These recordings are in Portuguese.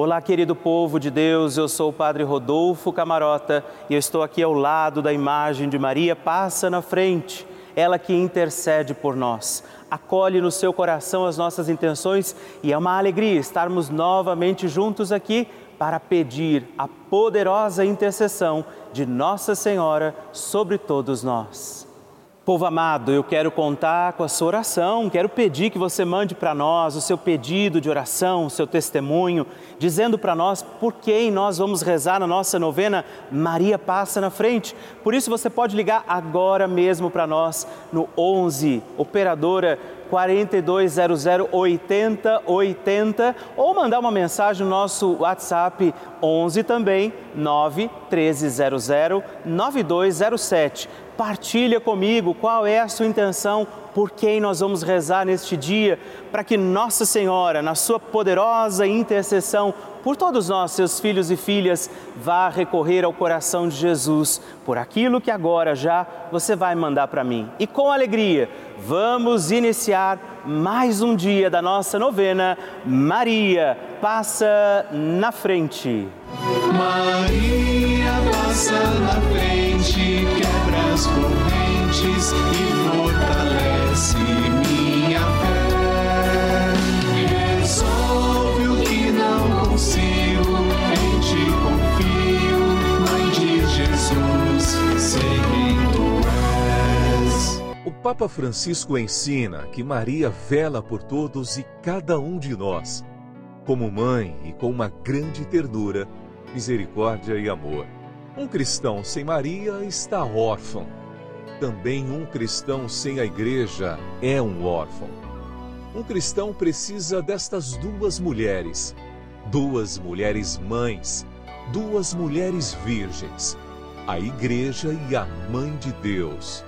Olá, querido povo de Deus, eu sou o Padre Rodolfo Camarota e eu estou aqui ao lado da imagem de Maria. Passa na frente, ela que intercede por nós. Acolhe no seu coração as nossas intenções e é uma alegria estarmos novamente juntos aqui para pedir a poderosa intercessão de Nossa Senhora sobre todos nós. Povo amado, eu quero contar com a sua oração, quero pedir que você mande para nós o seu pedido de oração, o seu testemunho, dizendo para nós por quem nós vamos rezar na nossa novena Maria Passa na Frente. Por isso você pode ligar agora mesmo para nós no 11, operadora 4200 8080 ou mandar uma mensagem no nosso WhatsApp 11 também 91300 9207 Partilha comigo qual é a sua intenção, por quem nós vamos rezar neste dia, para que Nossa Senhora, na sua poderosa intercessão, por todos nós, seus filhos e filhas, vá recorrer ao coração de Jesus, por aquilo que agora já você vai mandar para mim. E com alegria, vamos iniciar mais um dia da nossa novena. Maria passa na frente. Maria passa na frente, Papa Francisco ensina que Maria vela por todos e cada um de nós, como mãe e com uma grande ternura, misericórdia e amor. Um cristão sem Maria está órfão. Também um cristão sem a igreja é um órfão. Um cristão precisa destas duas mulheres, duas mulheres mães, duas mulheres virgens, a igreja e a mãe de Deus.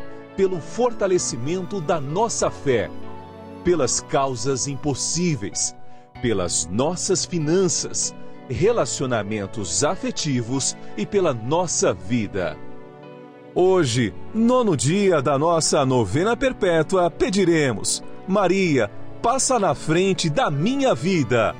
pelo fortalecimento da nossa fé pelas causas impossíveis, pelas nossas finanças, relacionamentos afetivos e pela nossa vida. Hoje, nono dia da nossa novena perpétua, pediremos: Maria, passa na frente da minha vida.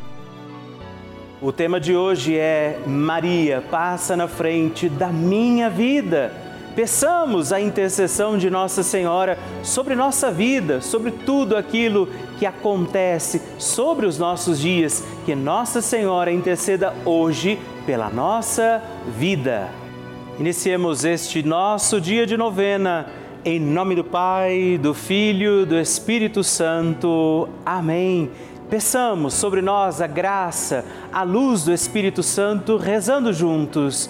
O tema de hoje é Maria, passa na frente da minha vida. Peçamos a intercessão de Nossa Senhora sobre nossa vida, sobre tudo aquilo que acontece sobre os nossos dias. Que Nossa Senhora interceda hoje pela nossa vida. Iniciemos este nosso dia de novena. Em nome do Pai, do Filho, do Espírito Santo. Amém. Peçamos sobre nós a graça, a luz do Espírito Santo, rezando juntos.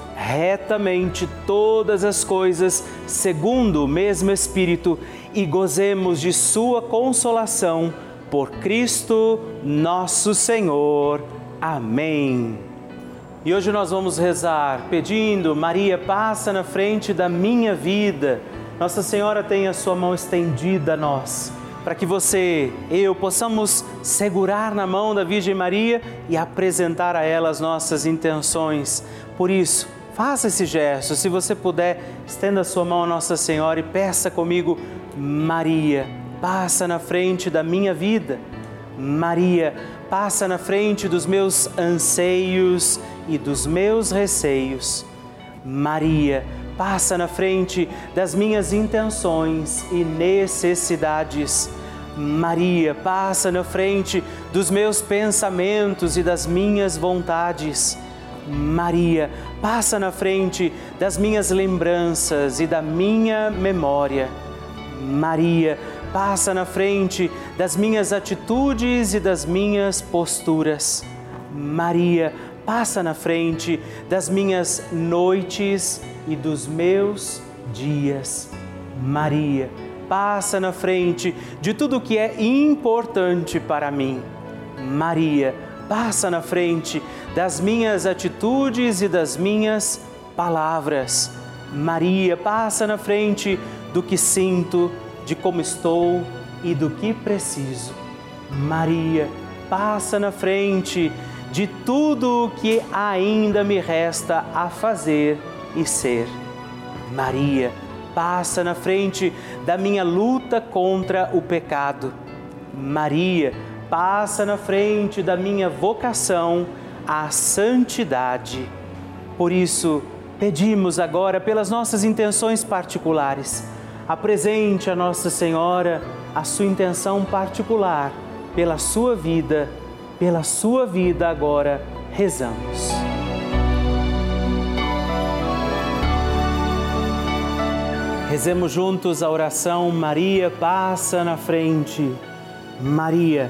retamente todas as coisas segundo o mesmo Espírito e gozemos de Sua consolação por Cristo nosso Senhor. Amém. E hoje nós vamos rezar pedindo, Maria, passa na frente da minha vida. Nossa Senhora tem a sua mão estendida a nós, para que você, eu, possamos segurar na mão da Virgem Maria e apresentar a ela as nossas intenções. Por isso, Faça esse gesto. Se você puder, estenda sua mão a Nossa Senhora e peça comigo, Maria, passa na frente da minha vida. Maria, passa na frente dos meus anseios e dos meus receios. Maria, passa na frente das minhas intenções e necessidades. Maria, passa na frente dos meus pensamentos e das minhas vontades. Maria, passa na frente das minhas lembranças e da minha memória. Maria, passa na frente das minhas atitudes e das minhas posturas. Maria, passa na frente das minhas noites e dos meus dias. Maria, passa na frente de tudo que é importante para mim. Maria, passa na frente das minhas atitudes e das minhas palavras. Maria, passa na frente do que sinto, de como estou e do que preciso. Maria, passa na frente de tudo o que ainda me resta a fazer e ser. Maria, passa na frente da minha luta contra o pecado. Maria, passa na frente da minha vocação à santidade. Por isso, pedimos agora pelas nossas intenções particulares. Apresente a Nossa Senhora a sua intenção particular pela sua vida pela sua vida agora rezamos. Rezemos juntos a oração Maria passa na frente. Maria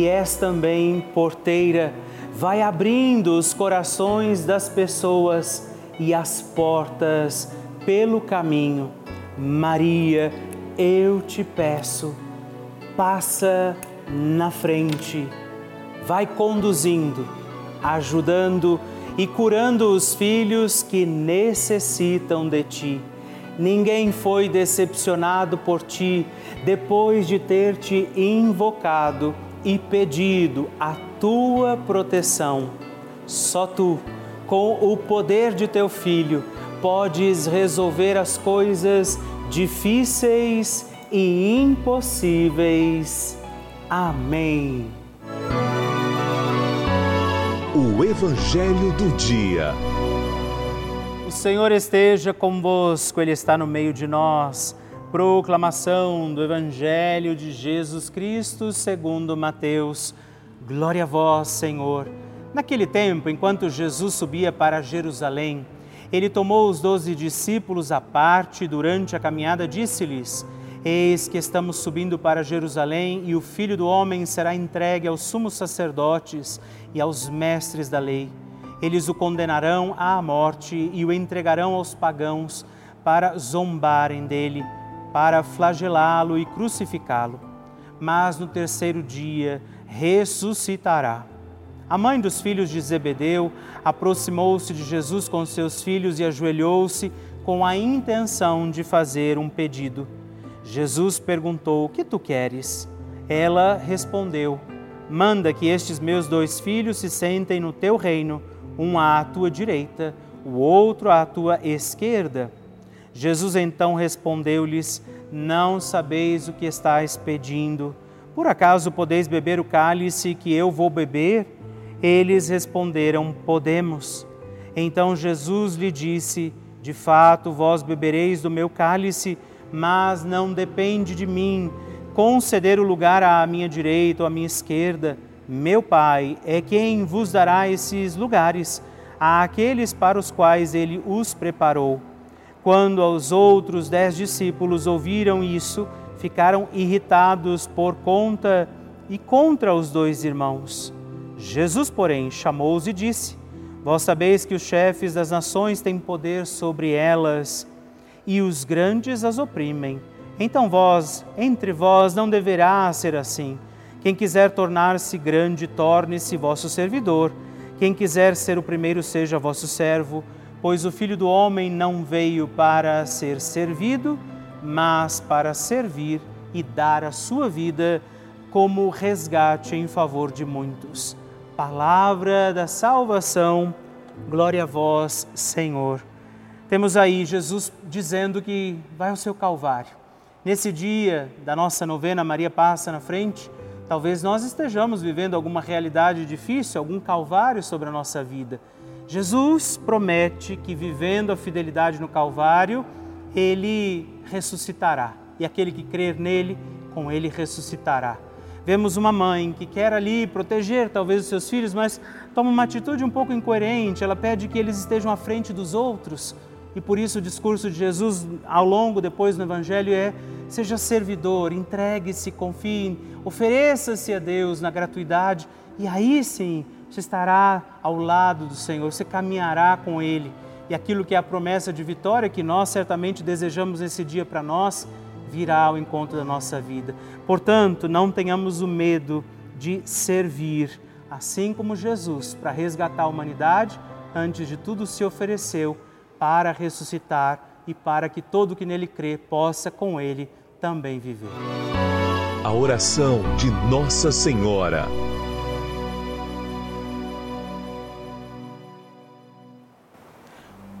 e és também porteira. Vai abrindo os corações das pessoas e as portas pelo caminho. Maria, eu te peço, passa na frente vai conduzindo, ajudando e curando os filhos que necessitam de ti. Ninguém foi decepcionado por ti depois de ter te invocado e pedido a tua proteção. Só tu, com o poder de teu filho, podes resolver as coisas difíceis e impossíveis. Amém. O Evangelho do Dia. O Senhor esteja convosco, Ele está no meio de nós. Proclamação do Evangelho de Jesus Cristo segundo Mateus. Glória a vós, Senhor. Naquele tempo, enquanto Jesus subia para Jerusalém, ele tomou os doze discípulos à parte durante a caminhada, disse-lhes: Eis que estamos subindo para Jerusalém e o Filho do Homem será entregue aos sumos sacerdotes e aos mestres da lei. Eles o condenarão à morte e o entregarão aos pagãos para zombarem dele, para flagelá-lo e crucificá-lo. Mas no terceiro dia ressuscitará. A mãe dos filhos de Zebedeu aproximou-se de Jesus com seus filhos e ajoelhou-se com a intenção de fazer um pedido. Jesus perguntou: O que tu queres? Ela respondeu: Manda que estes meus dois filhos se sentem no teu reino, um à tua direita, o outro à tua esquerda. Jesus então respondeu-lhes: Não sabeis o que estáis pedindo. Por acaso podeis beber o cálice que eu vou beber? Eles responderam: Podemos. Então Jesus lhe disse: De fato, vós bebereis do meu cálice mas não depende de mim conceder o lugar à minha direita ou à minha esquerda. Meu Pai é quem vos dará esses lugares, àqueles para os quais ele os preparou. Quando os outros dez discípulos ouviram isso, ficaram irritados por conta e contra os dois irmãos. Jesus, porém, chamou-os e disse: Vós sabeis que os chefes das nações têm poder sobre elas e os grandes as oprimem. Então vós, entre vós, não deverá ser assim. Quem quiser tornar-se grande, torne-se vosso servidor. Quem quiser ser o primeiro, seja vosso servo, pois o Filho do Homem não veio para ser servido, mas para servir e dar a sua vida como resgate em favor de muitos palavra da salvação. Glória a vós, Senhor. Temos aí Jesus dizendo que vai ao seu Calvário. Nesse dia da nossa novena, Maria passa na frente. Talvez nós estejamos vivendo alguma realidade difícil, algum calvário sobre a nossa vida. Jesus promete que, vivendo a fidelidade no Calvário, ele ressuscitará. E aquele que crer nele, com ele ressuscitará. Vemos uma mãe que quer ali proteger talvez os seus filhos, mas toma uma atitude um pouco incoerente. Ela pede que eles estejam à frente dos outros. E por isso o discurso de Jesus ao longo depois no evangelho é: seja servidor, entregue-se, confie, ofereça-se a Deus na gratuidade e aí sim você estará ao lado do Senhor, você caminhará com ele. E aquilo que é a promessa de vitória que nós certamente desejamos nesse dia para nós, virá ao encontro da nossa vida. Portanto, não tenhamos o medo de servir, assim como Jesus, para resgatar a humanidade, antes de tudo se ofereceu para ressuscitar e para que todo que nele crê possa com ele também viver. A oração de Nossa Senhora.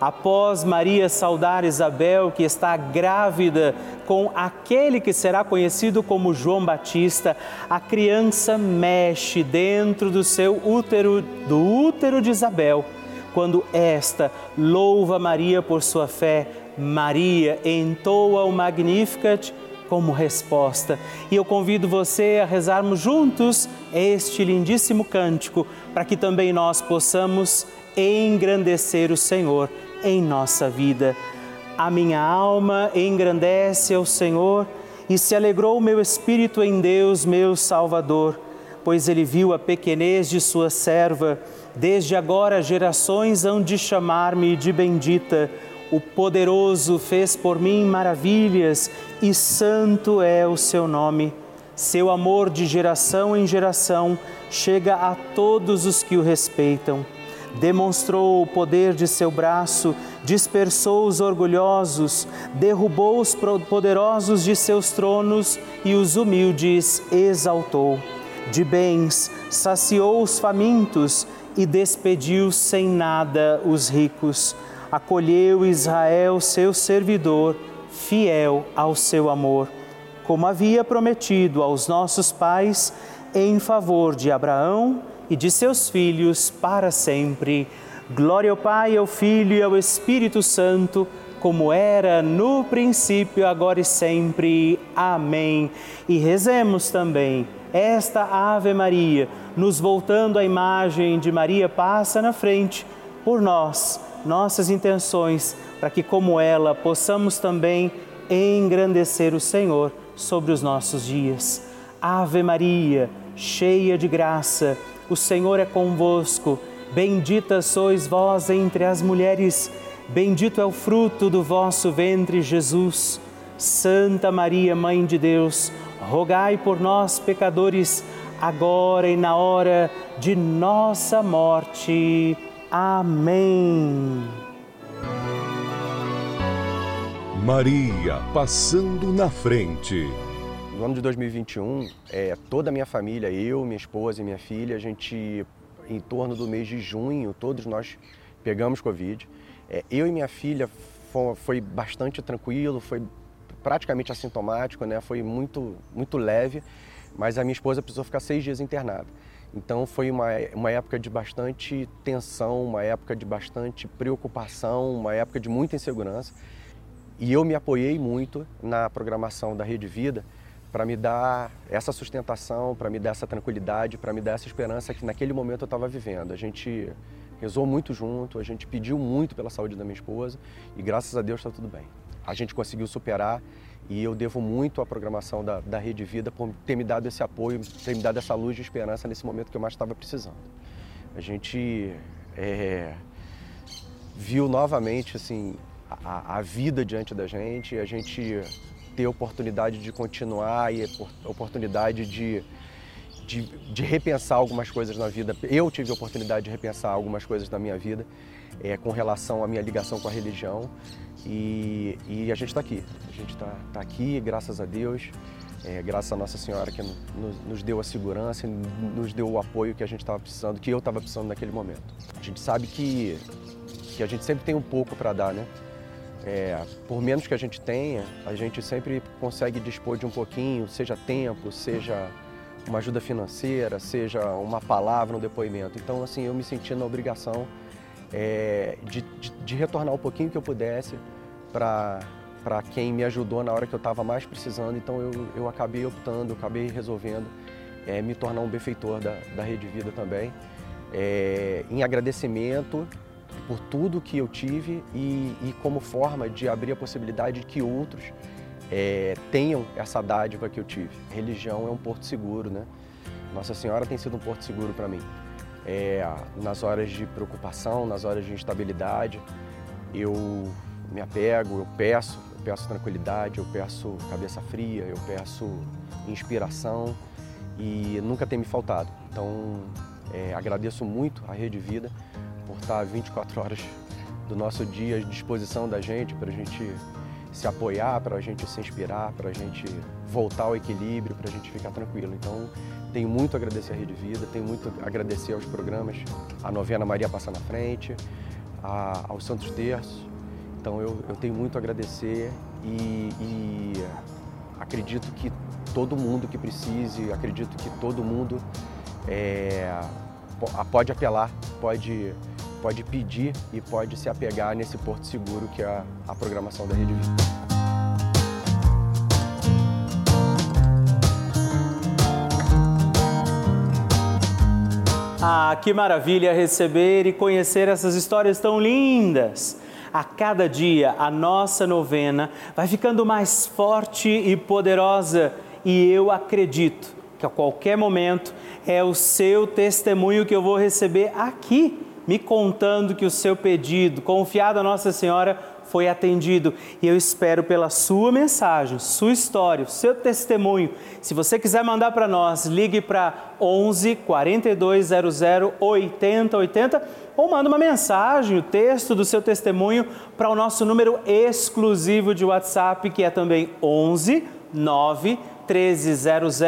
após Maria saudar Isabel, que está grávida com aquele que será conhecido como João Batista, a criança mexe dentro do seu útero, do útero de Isabel. Quando esta louva Maria por sua fé, Maria entoa o Magnificat como resposta. E eu convido você a rezarmos juntos este lindíssimo cântico, para que também nós possamos engrandecer o Senhor em nossa vida. A minha alma engrandece ao Senhor e se alegrou o meu espírito em Deus, meu Salvador, pois ele viu a pequenez de sua serva. Desde agora gerações hão de chamar-me de bendita. O poderoso fez por mim maravilhas e santo é o seu nome. Seu amor de geração em geração chega a todos os que o respeitam demonstrou o poder de seu braço, dispersou os orgulhosos, derrubou os poderosos de seus tronos e os humildes exaltou. De bens saciou os famintos e despediu sem nada os ricos. Acolheu Israel, seu servidor, fiel ao seu amor, como havia prometido aos nossos pais, em favor de Abraão e de seus filhos para sempre. Glória ao Pai, ao Filho e ao Espírito Santo, como era no princípio, agora e sempre. Amém. E rezemos também esta Ave Maria, nos voltando à imagem de Maria passa na frente por nós, nossas intenções, para que como ela possamos também engrandecer o Senhor sobre os nossos dias. Ave Maria, cheia de graça, o Senhor é convosco. Bendita sois vós entre as mulheres, bendito é o fruto do vosso ventre, Jesus. Santa Maria, Mãe de Deus, rogai por nós, pecadores, agora e na hora de nossa morte. Amém. Maria passando na frente no ano de 2021, é, toda a minha família, eu, minha esposa e minha filha, a gente, em torno do mês de junho, todos nós pegamos Covid. É, eu e minha filha foi, foi, bastante tranquilo, foi praticamente assintomático, né? foi muito, muito leve, mas a minha esposa precisou ficar seis dias internada. Então foi uma, uma época de bastante tensão, uma época de bastante preocupação, uma época de muita insegurança. E eu me apoiei muito na programação da Rede Vida, para me dar essa sustentação, para me dar essa tranquilidade, para me dar essa esperança que naquele momento eu estava vivendo. A gente rezou muito junto, a gente pediu muito pela saúde da minha esposa e graças a Deus está tudo bem. A gente conseguiu superar e eu devo muito à programação da, da Rede Vida por ter me dado esse apoio, ter me dado essa luz de esperança nesse momento que eu mais estava precisando. A gente é, viu novamente assim a, a, vida diante da gente, a gente ter oportunidade de continuar e oportunidade de, de, de, repensar algumas coisas na vida. Eu tive a oportunidade de repensar algumas coisas na minha vida é, com relação à minha ligação com a religião e, e a gente está aqui. A gente está tá aqui, graças a Deus, é, graças a Nossa Senhora que nos, nos deu a segurança, nos deu o apoio que a gente estava precisando, que eu estava precisando naquele momento. A gente sabe que, que a gente sempre tem um pouco para dar, né? É, por menos que a gente tenha, a gente sempre consegue dispor de um pouquinho, seja tempo, seja uma ajuda financeira, seja uma palavra, um depoimento. Então, assim, eu me senti na obrigação é, de, de, de, retornar um pouquinho que eu pudesse para quem me ajudou na hora que eu estava mais precisando. Então, eu, eu acabei optando, eu acabei resolvendo é, me tornar um benfeitor da, da Rede Vida também. É, em agradecimento por tudo que eu tive e, e como forma de abrir a possibilidade de que outros é, tenham essa dádiva que eu tive. religião é um porto seguro, né? Nossa Senhora tem sido um porto seguro para mim. É, nas horas de preocupação, nas horas de instabilidade, eu me apego, eu peço, eu peço tranquilidade, eu peço cabeça fria, eu peço inspiração e nunca tem me faltado. Então, é, agradeço muito a Rede Vida por estar 24 horas do nosso dia à disposição da gente, para a gente se apoiar, para a gente se inspirar, para a gente voltar ao equilíbrio, para a gente ficar tranquilo. Então, tenho muito a agradecer a Rede Vida, tenho muito a agradecer aos programas, a novena Maria Passa na Frente, a, aos Santos Terços. Então, eu, eu tenho muito a agradecer e, e acredito que todo mundo que precise, acredito que todo mundo é, pode apelar, pode pode pedir e pode se apegar nesse porto seguro que é a, programação da Rede Vida. Ah, que maravilha receber e conhecer essas histórias tão lindas! A cada dia a nossa novena vai ficando mais forte e poderosa e eu acredito que a qualquer momento é o seu testemunho que eu vou receber aqui me contando que o seu pedido, confiado a Nossa Senhora, foi atendido. E eu espero pela sua mensagem, sua história, seu testemunho. Se você quiser mandar para nós, ligue para 11 4200 8080 ou manda uma mensagem, o texto do seu testemunho para o nosso número exclusivo de WhatsApp, que é também 11 9 1300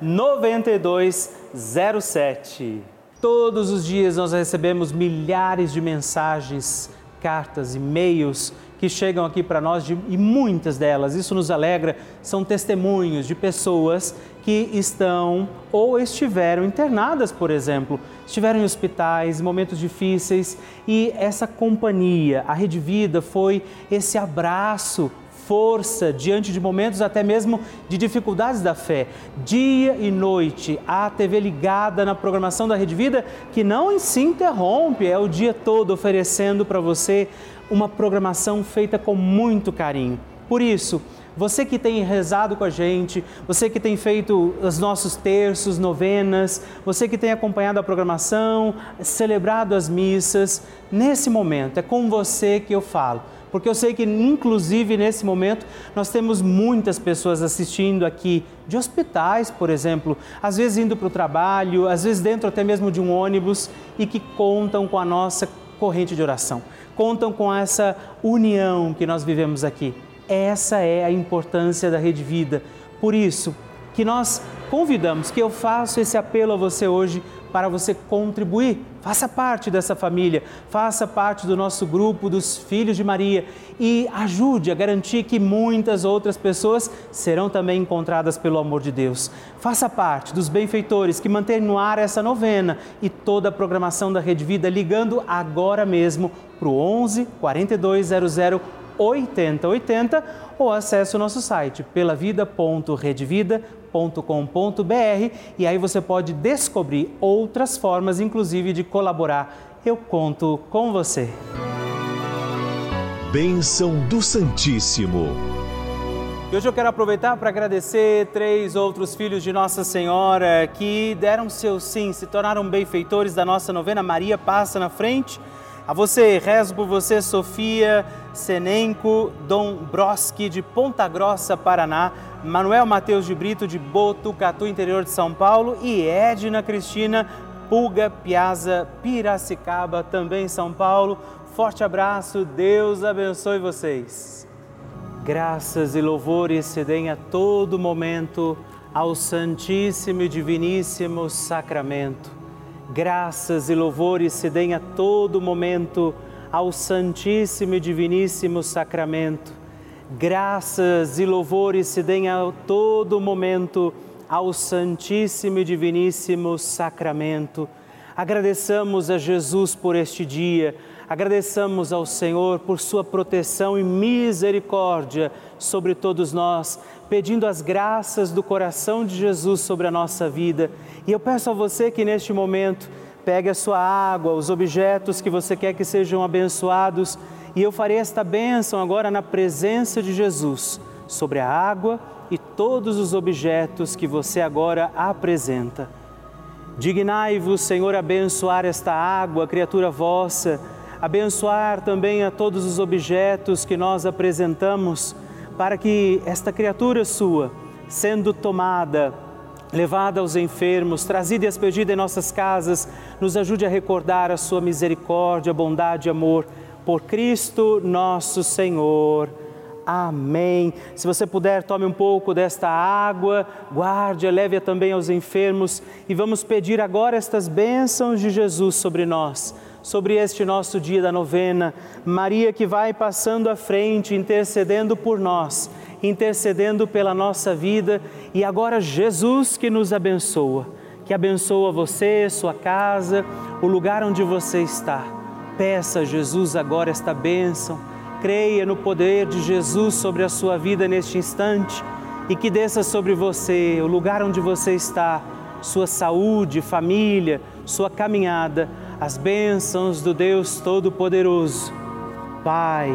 9207. Todos os dias nós recebemos milhares de mensagens, cartas, e-mails que chegam aqui para nós de, e muitas delas, isso nos alegra, são testemunhos de pessoas que estão ou estiveram internadas, por exemplo, estiveram em hospitais, em momentos difíceis e essa companhia, a Rede Vida, foi esse abraço força diante de momentos até mesmo de dificuldades da fé. Dia e noite, a TV ligada na programação da Rede Vida, que não se interrompe, é o dia todo oferecendo para você uma programação feita com muito carinho. Por isso, você que tem rezado com a gente, você que tem feito os nossos terços, novenas, você que tem acompanhado a programação, celebrado as missas, nesse momento é com você que eu falo porque eu sei que, inclusive, nesse momento, nós temos muitas pessoas assistindo aqui, de hospitais, por exemplo, às vezes indo para o trabalho, às vezes dentro até mesmo de um ônibus e que contam com a nossa corrente de oração, contam com essa união que nós vivemos aqui. Essa é a importância da Rede Vida. Por isso, que nós convidamos, que eu faço esse apelo a você hoje para você contribuir. Faça parte dessa família, faça parte do nosso grupo dos Filhos de Maria e ajude a garantir que muitas outras pessoas serão também encontradas pelo amor de Deus. Faça parte dos benfeitores que mantêm no ar essa novena e toda a programação da Rede Vida ligando agora mesmo para o 11 4200 8080 ou acesse o nosso site pelavida.redvida.com.br e aí você pode descobrir outras formas, inclusive, de colaborar. Eu conto com você. Bênção do Santíssimo. E hoje eu quero aproveitar para agradecer três outros filhos de Nossa Senhora que deram seu sim, se tornaram benfeitores da nossa novena Maria Passa na Frente. A você, rezo por você, Sofia Senenco Broski de Ponta Grossa, Paraná, Manuel Mateus de Brito, de Botucatu, interior de São Paulo, e Edna Cristina Pulga Piazza, Piracicaba, também São Paulo. Forte abraço, Deus abençoe vocês. Graças e louvores se deem a todo momento ao Santíssimo e Diviníssimo Sacramento. Graças e louvores se deem a todo momento ao Santíssimo e Diviníssimo Sacramento. Graças e louvores se deem a todo momento ao Santíssimo e Diviníssimo Sacramento. Agradeçamos a Jesus por este dia Agradeçamos ao Senhor por sua proteção e misericórdia sobre todos nós, pedindo as graças do coração de Jesus sobre a nossa vida. E eu peço a você que neste momento pegue a sua água, os objetos que você quer que sejam abençoados, e eu farei esta bênção agora na presença de Jesus sobre a água e todos os objetos que você agora apresenta. Dignai-vos, Senhor, abençoar esta água, criatura vossa abençoar também a todos os objetos que nós apresentamos, para que esta criatura sua, sendo tomada, levada aos enfermos, trazida e expedida em nossas casas, nos ajude a recordar a sua misericórdia, bondade e amor. Por Cristo nosso Senhor. Amém. Se você puder, tome um pouco desta água, guarde, leve-a também aos enfermos e vamos pedir agora estas bênçãos de Jesus sobre nós sobre este nosso dia da novena. Maria que vai passando à frente, intercedendo por nós, intercedendo pela nossa vida. E agora Jesus que nos abençoa, que abençoa você, sua casa, o lugar onde você está. Peça a Jesus agora esta bênção, creia no poder de Jesus sobre a sua vida neste instante. E que desça sobre você, o lugar onde você está, sua saúde, família, sua caminhada as bênçãos do Deus Todo-Poderoso, Pai,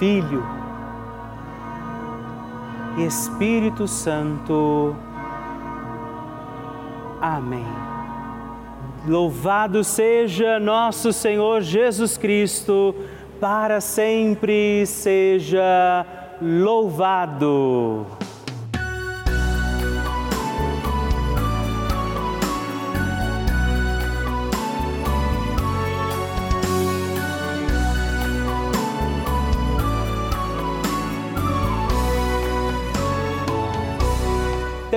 Filho Espírito Santo. Amém. Louvado seja nosso Senhor Jesus Cristo, para sempre seja louvado.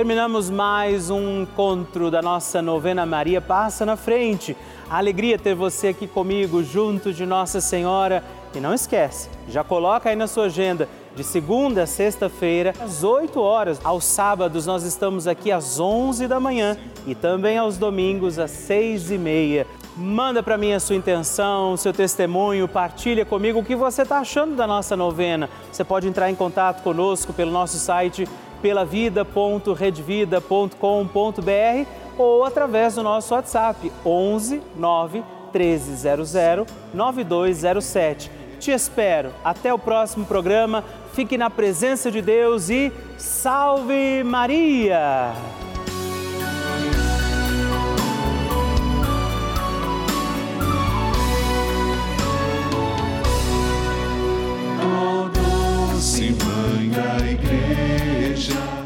Terminamos mais um encontro da nossa novena Maria Passa na Frente. A alegria ter você aqui comigo, junto de Nossa Senhora. E não esquece, já coloca aí na sua agenda, de segunda a sexta-feira, às 8 horas. Aos sábados nós estamos aqui às 11 da manhã e também aos domingos às 6 e meia. Manda para mim a sua intenção, seu testemunho, partilha comigo o que você está achando da nossa novena. Você pode entrar em contato conosco pelo nosso site pelavida.redvida.com.br ou através do nosso WhatsApp 11 9 1300 9207. Te espero. Até o próximo programa. Fique na presença de Deus e salve Maria! Doce da igreja